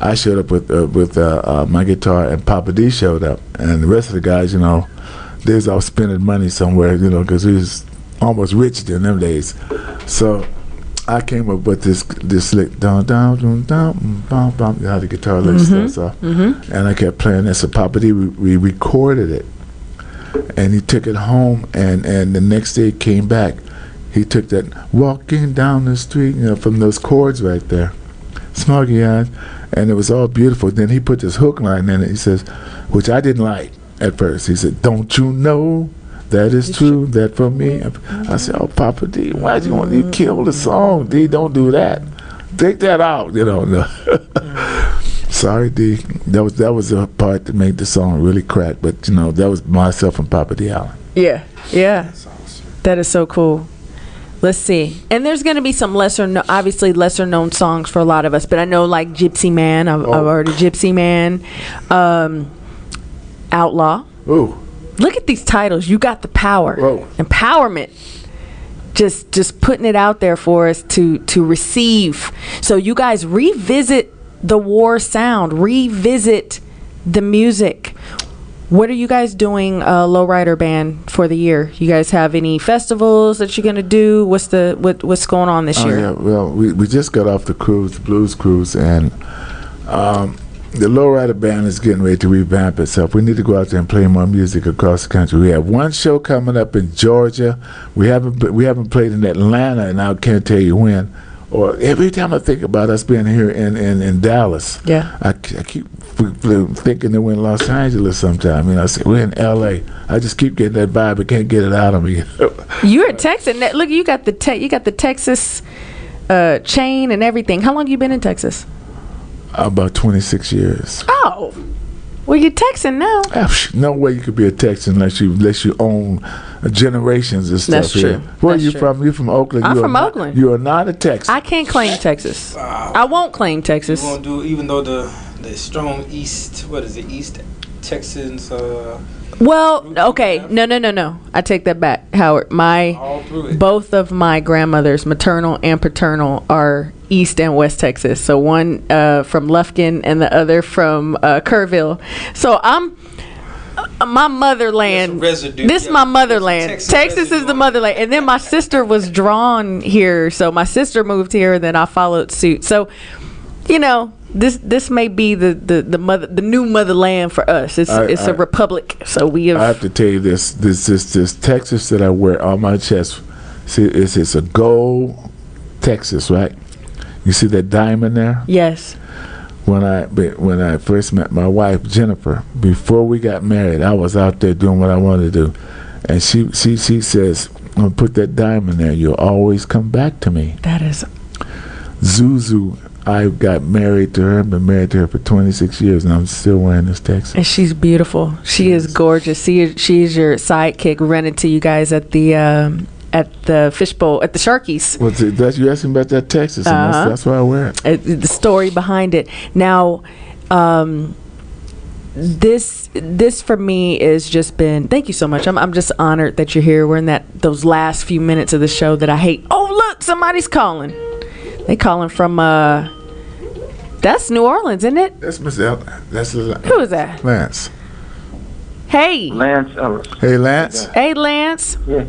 I showed up with uh, with uh, uh, my guitar, and Papa Dee showed up, and the rest of the guys, you know, they was all spending money somewhere, you know, because we was almost rich in them days. So I came up with this this lick down down down down bum bum how the guitar lick starts off, and I kept playing that. So Papa Dee we, we recorded it, and he took it home, and and the next day came back. He took that walking down the street, you know, from those chords right there, smoggy eyes, and it was all beautiful. Then he put this hook line in it. He says, which I didn't like at first. He said, "Don't you know?" That is true. That for me, mm-hmm. I said, "Oh, Papa Dee, why do you want to kill the song? D, don't do that. Take that out." You know. No. Sorry, D. That was that was the part that made the song really crack. But you know, that was myself and Papa Dee Allen. Yeah. Yeah. That is so cool. Let's see. And there's going to be some lesser, no, obviously lesser known songs for a lot of us, but I know like Gypsy Man, I've, I've Oh. heard of Gypsy Man, um, Outlaw. Ooh, Look at these titles. You got the power, Whoa. empowerment. Just, just putting it out there for us to to receive. So you guys revisit the war sound, revisit the music. What are you guys doing, uh, Lowrider Band, for the year? You guys have any festivals that you're gonna do? What's the what, what's going on this Oh year? yeah, well, we, we just got off the cruise, the blues cruise, and um, the Lowrider Band is getting ready to revamp itself. We need to go out there and play more music across the country. We have one show coming up in Georgia. We haven't we haven't played in Atlanta, and I can't tell you when. Or every time I think about us being here in, in, in Dallas, Yeah. I, I keep thinking that we're in Los Angeles sometime. You know, I say we're in L.A. I just keep getting that vibe, but can't get it out of me. You're in Texas. Look, you got the te- you got the Texas uh, chain and everything. How long you been in Texas? About 26 years. Oh, well, you're Texan now. Ah, No way you could be a Texan unless you unless you own uh, generations and stuff. That's here. Where That's you true. from? You're from Oakland? I'm You are from not- Oakland. You are not a Texan. I can't claim Texas. I won't claim Texas. You Texas. gonna do even though the the strong East what is it East Texans uh Well, okay, no, no, no, no. I take that back, Howard. My all through it. both of my grandmothers, maternal and paternal, are East and West Texas. So one uh, from Lufkin and the other from uh, Kerrville. So I'm uh, my motherland. Residue, This yeah. my motherland. Texas, Texas is the residue on it. motherland. And then my sister was drawn here, so my sister moved here, and then I followed suit. So, you know, this this may be the the the mother the new motherland for us. It's I- it's a I- republic. So we have. I have to tell you this: this this this Texas that I wear on my chest. See, it's it's a gold Texas, right? You see that diamond there? yes. When I when I first met my wife Jennifer, before we got married, I was out there doing what I wanted to do, and she she she says, "I'm gonna put that diamond there. You'll always come back to me." That is Zuzu, I got married to her. I've Been married to her for 26 years, and I'm still wearing this Texas. And she's beautiful. She is gorgeous. She is, she is your sidekick running to you guys at the um, at the fishbowl at the Sharkies. Well, th- that's you asking about that Texas, Uh-huh. that's, that's why I wear it. Uh, the story behind it. Now, um, this this for me is just been. Thank you so much. I'm I'm just honored that you're here. We're in that those last few minutes of the show that I hate. Oh look, somebody's calling. They calling from uh. That's New Orleans, isn't it? That's Miss El- That's L- Who is that? Lance. Hey, Lance Ellis. Hey, Lance. hey, Lance. Yeah.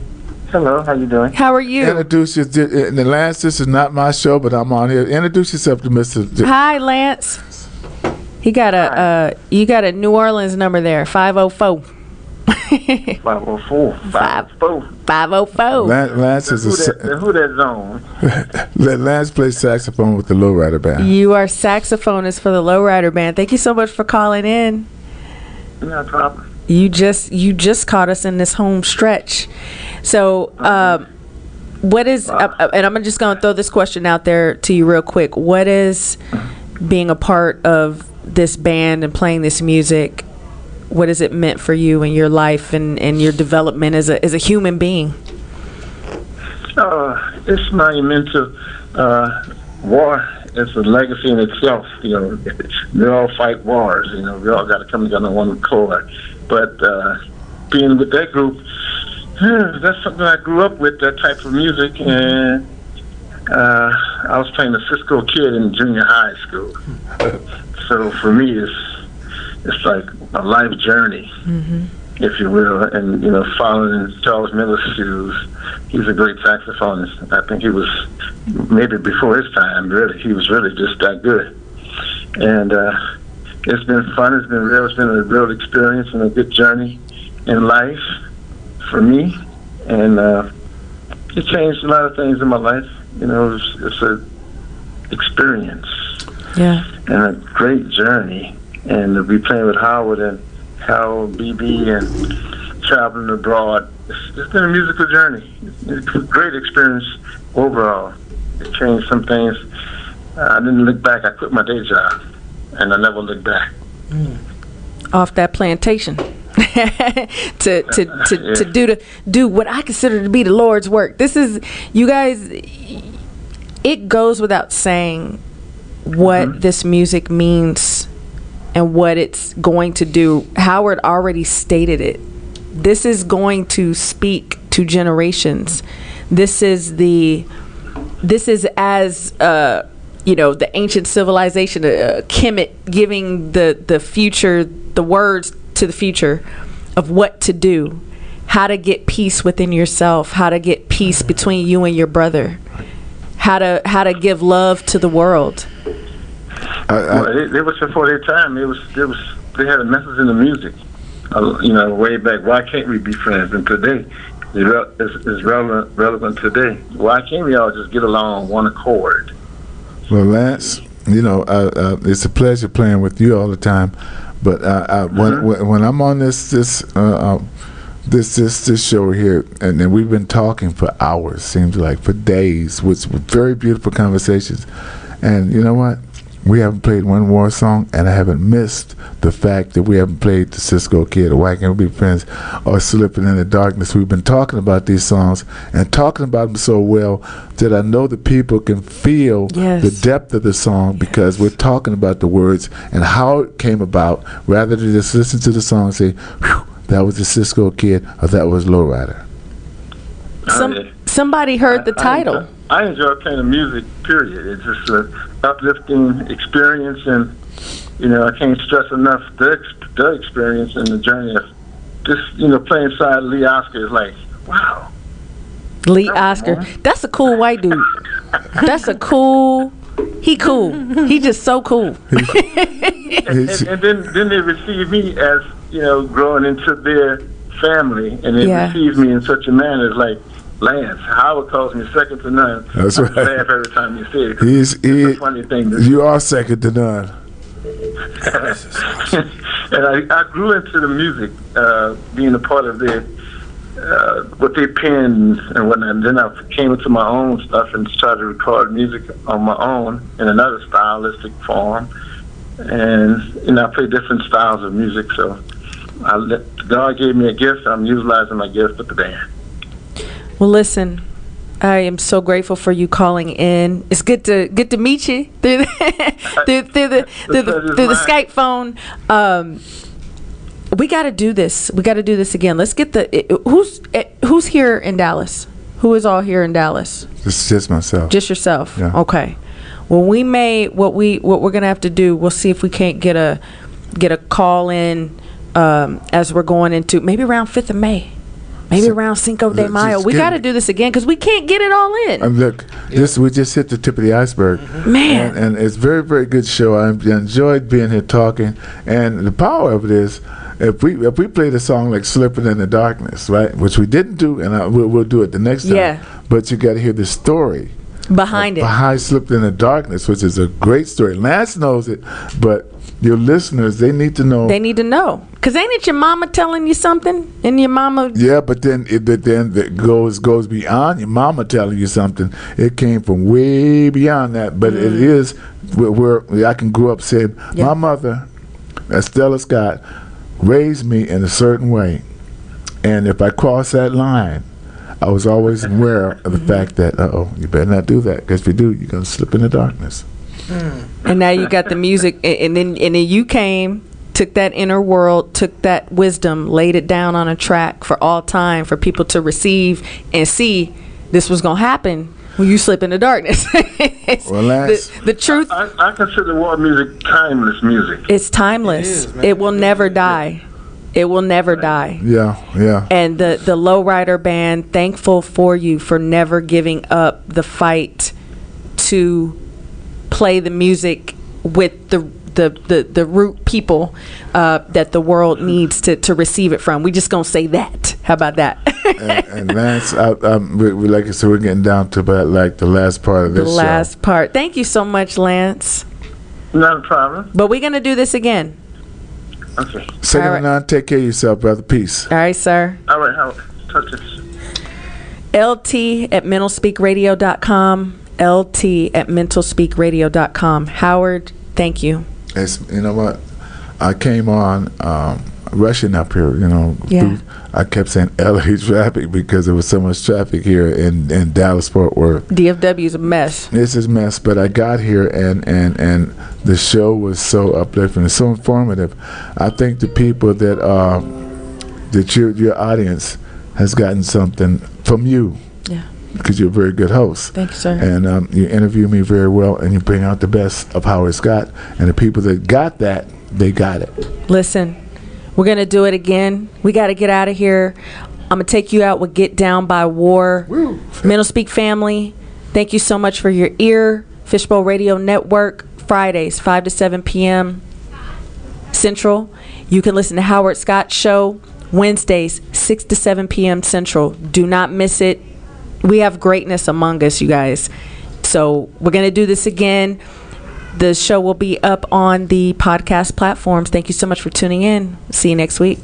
Hello, how you doing? How are you? Introduce you. uh, And Lance, this is not my show, but I'm on here. Introduce yourself to Mr. J- Hi, Lance. He got a uh, you got a New Orleans number there, 504. 504. 504. 504. Lance, Lance is a Who sa- that, who that zone? Let Lance plays saxophone with the Lowrider Band. You are saxophonist for the Lowrider Band. Thank you so much for calling in. No problem. You just you just caught us in this home stretch. So, um, what is? Uh, uh, and I'm just going to throw this question out there to you real quick. What is being a part of this band and playing this music? What has it meant for you in your life and, and your development as a as a human being? Uh, it's monumental. Uh, war is a legacy in itself. You know, we all fight wars. You know, we all got to come together on one accord. But uh, being with that group, that's something I grew up with. That type of music, and uh, I was playing the Cisco Kid in junior high school. so for me, it's it's like a life journey if you will, and you know, following Charles Miller's shoes. He's a great saxophonist. I think he was maybe before his time. Really, he was really just that good. And uh, it's been fun. It's been real. It's been a real experience and a good journey in life for me. And uh, it changed a lot of things in my life. You know, it's, it's a experience Yeah. and a great journey. And to be playing with Howard and Harold BB and traveling abroad, it's, it's been a musical journey. It's a great experience overall. It changed some things. I didn't look back. I quit my day job, and I never looked back. off that plantation to to to, to do the do what I consider to be the Lord's work. This is you guys. It goes without saying what this music means and what it's going to do. Howard already stated it. This is going to speak to generations. This is the this is as uh, you know the ancient civilization, uh, Kemet giving the the future the words to the future of what to do, how to get peace within yourself, how to get peace between you and your brother, how to how to give love to the world. I, I, Well, it, it was before their time. It was, it was. They had a message in the music. Uh, you know, way back. Why can't we be friends? And today, is is, is relevant relevant today. Why can't we all just get along on one accord? Well, Lance, you know, uh, uh, it's a pleasure playing with you all the time. But uh, uh, when, when when I'm on this this uh, uh, this this this show here, and, and we've been talking for hours, seems like for days, with, with very beautiful conversations. And you know what? We haven't played one war song, and I haven't missed the fact that we haven't played the Cisco Kid or Why Can't We Be Friends or Slipping in the Darkness. We've been talking about these songs and talking about them so well that I know the people can feel Yes. the depth of the song because we're talking about the words and how it came about rather than just listen to the song and say, Whew, that was the Cisco Kid or that was Lowrider. Some oh, somebody heard the I- I title. enjoy- I enjoy playing the music. Period. It's just a uplifting experience, and you know I can't stress enough the the experience and the journey of just you know playing side Lee Oskar is like wow. Lee Oskar. That's a cool white dude. That's a cool. He cool. He just so cool. and, and, and then then they receive me as you know growing into their family, and they Yeah. receive me in such a manner it's like Lance Howard calls me second to none. That's I right. laugh every time you see it. He's, he, a funny thing. You are second to none. and I, I grew into the music, uh, being a part of their uh, what they penned and whatnot. And then I came into my own stuff and started to record music on my own in another stylistic form. And you know, I play different styles of music. So I let, God gave me a gift. I'm utilizing my gift with the band. Well, listen, I am so grateful for you calling in. It's good to good to meet you through the through, through the through the, pleasure's through the. Skype phone. Um, we got to do this. We got to do this again. Let's get the it- who's eh, who's here in Dallas. Who is all here in Dallas? It's just myself. Just yourself. Yeah. Okay. Well, we may what we what we're gonna have to do. We'll see if we can't get a get a call in um, as we're going into maybe around fifth of May, maybe around Cinco de Mayo. We got to do this again because we can't get it all in. And look, this we just hit the tip of the iceberg, mm-hmm. Man. and, and it's very, very good show. I enjoyed being here talking, and the power of it is, if we if we played a song like "Slipping in the Darkness," right, which we didn't do, and I, we'll, we'll do it the next time. Yeah. But you got to hear the story behind it. behind "Slipped in the Darkness," which is a great story. Lance knows it, but your listeners they need to know. They need to know. Cause ain't it your mama telling you something? And your mama Yeah, but then it then it goes goes beyond your mama telling you something. It came from way beyond that. But it is where, where I can grow up saying, Mm. Yeah. my mother, Estella Scott, raised me in a certain way, and if I cross that line. I was always aware of the fact that, uh oh, you better not do that, because if you do, you're going to slip in the darkness. and now you got the music a- and then and then you came, took that inner world, took that wisdom, laid it down on a track for all time for people to receive and see this was gonna happen when you slip in the darkness. It's- Well, Lance- the, the truth I, I consider world music timeless music. it's timeless. It It, is, man. will never die. It will never die. Yeah, yeah. and the the lowrider band thankful for you for never giving up the fight to play the music with the the the, the root people uh, that the world needs to, to receive it from. We just gonna say that. How about that? and, and Lance, I, um, we, we, like I said, we're getting down to about like the last part of the this show. last part. Thank you so much, Lance. Not a problem. But we're gonna do this again. Okay. Second All right. to none, take care of yourself, brother. Peace. All right, sir. All right, Howard. Touch this. LT at mentalspeakradio.com. LT at mentalspeakradio.com. Howard, thank you. It's, you know what? I came on um, rushing up here. You know, Yeah. through- I kept saying LA traffic because there was so much traffic here in, in Dallas Fort Worth. DFW is a mess. This is mess, but I got here and, and, and the show was so uplifting and so informative. I think the people that uh, that your your audience has gotten something from you Yeah. because you're a very good host. Thank you, sir. And um, you interview me very well, and you bring out the best of Howard Scott. And the people that got that, they got it. Listen, we're going to do it again. We got to get out of here. I'm going to take you out with Get Down by War. Mental Speak family, thank you so much for your ear. Fishbowl Radio Network, Fridays, 5 to 7 p.m. Central. You can listen to Howard Scott Show Wednesdays, 6 to 7 p.m. Central. Do not miss it. We have greatness among us, you guys. So we're going to do this again. The show will be up on the podcast platforms. Thank you so much for tuning in. See you next week.